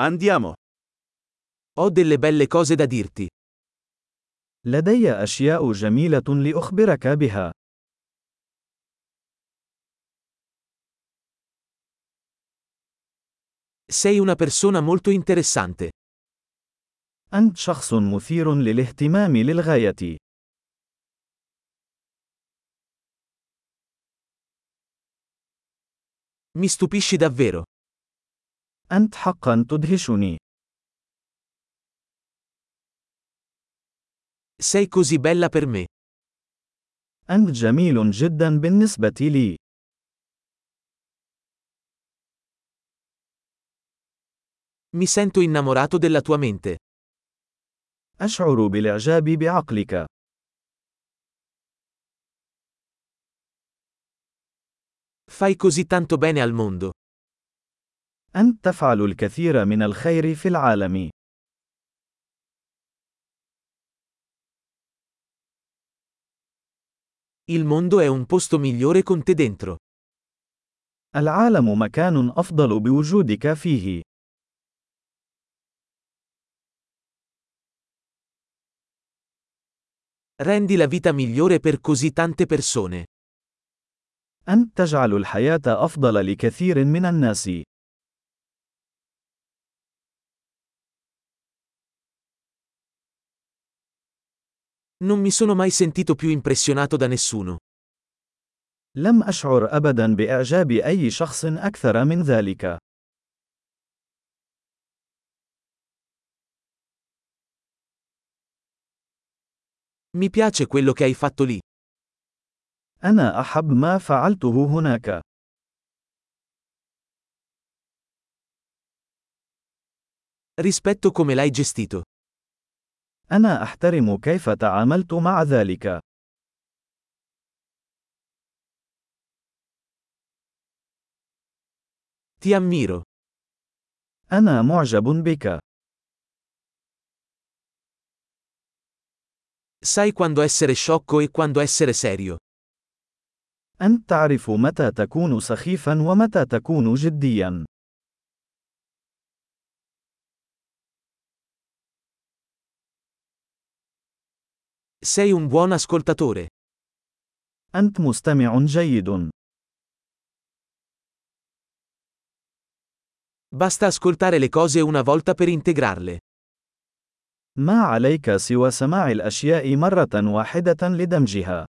Andiamo. Ho delle belle cose da dirti. لدي أشياء جميلة لأخبرك بها. Sei una persona molto interessante. أنت شخص مثير للاهتمام للغاية. Mi stupisci davvero. أنت حقا تدهشني. Sei così bella per me. أنت جميل جدا بالنسبة لي. Mi sento innamorato della tua mente. أشعر بالإعجاب بعقلك. Fai così tanto bene al mondo. أنت تفعل الكثير من الخير في العالم. Il mondo è un posto migliore con te dentro. العالم مكان أفضل بوجودك فيه. Rendi la vita migliore per così tante persone. أنت تجعل الحياة أفضل لكثير من الناس. Non mi sono mai sentito più impressionato da nessuno. لم أشعر أبدا بإعجاب أي شخص أكثر من ذلك. Mi piace quello che hai fatto lì. أنا أحب ما فعلته هناك. Rispetto come l'hai gestito. أنا أحترم كيف تعاملت مع ذلك. Ti ammiro. أنا معجب بك. Sai quando essere sciocco e quando essere serio. أنت تعرف متى تكون سخيفا ومتى تكون جديا. Sei un buon ascoltatore. أنت مستمع جيد. Basta ascoltare le cose una volta per integrarle. ما عليك سوى سماع الأشياء مرة واحدة لدمجها.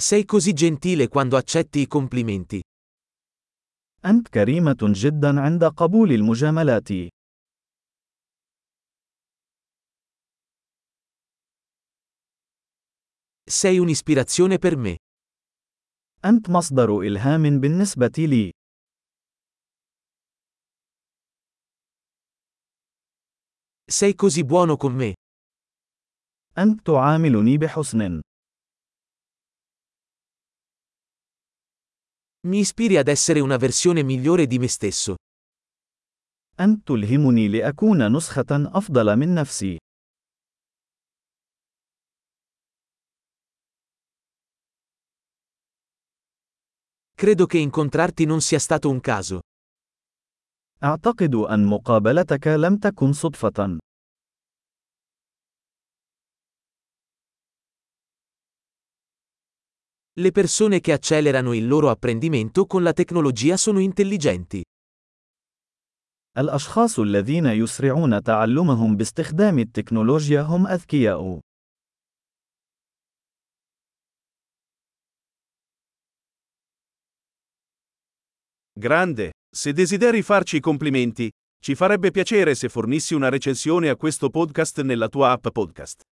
Sei così gentile quando accetti i complimenti. أنت كريمة جدا عند قبول المجاملات. Sei un'ispirazione per me. أنت مصدر إلهام بالنسبة لي. Sei così buono con me. أنت تعاملني بحسن. Mi ispiri ad essere una versione migliore di me stesso. أنت تلهمني لأكون نسخة أفضل من نفسي. Credo che incontrarti non sia stato un caso. أعتقد أن مقابلتك لم تكن صدفة. Le persone che accelerano il loro apprendimento con la tecnologia sono intelligenti. الأشخاص الذين يسرعون تعلمهم باستخدام التكنولوجيا هم أذكياء. Grande. Se desideri farci i complimenti, ci farebbe piacere se fornissi una recensione a questo podcast nella tua app podcast.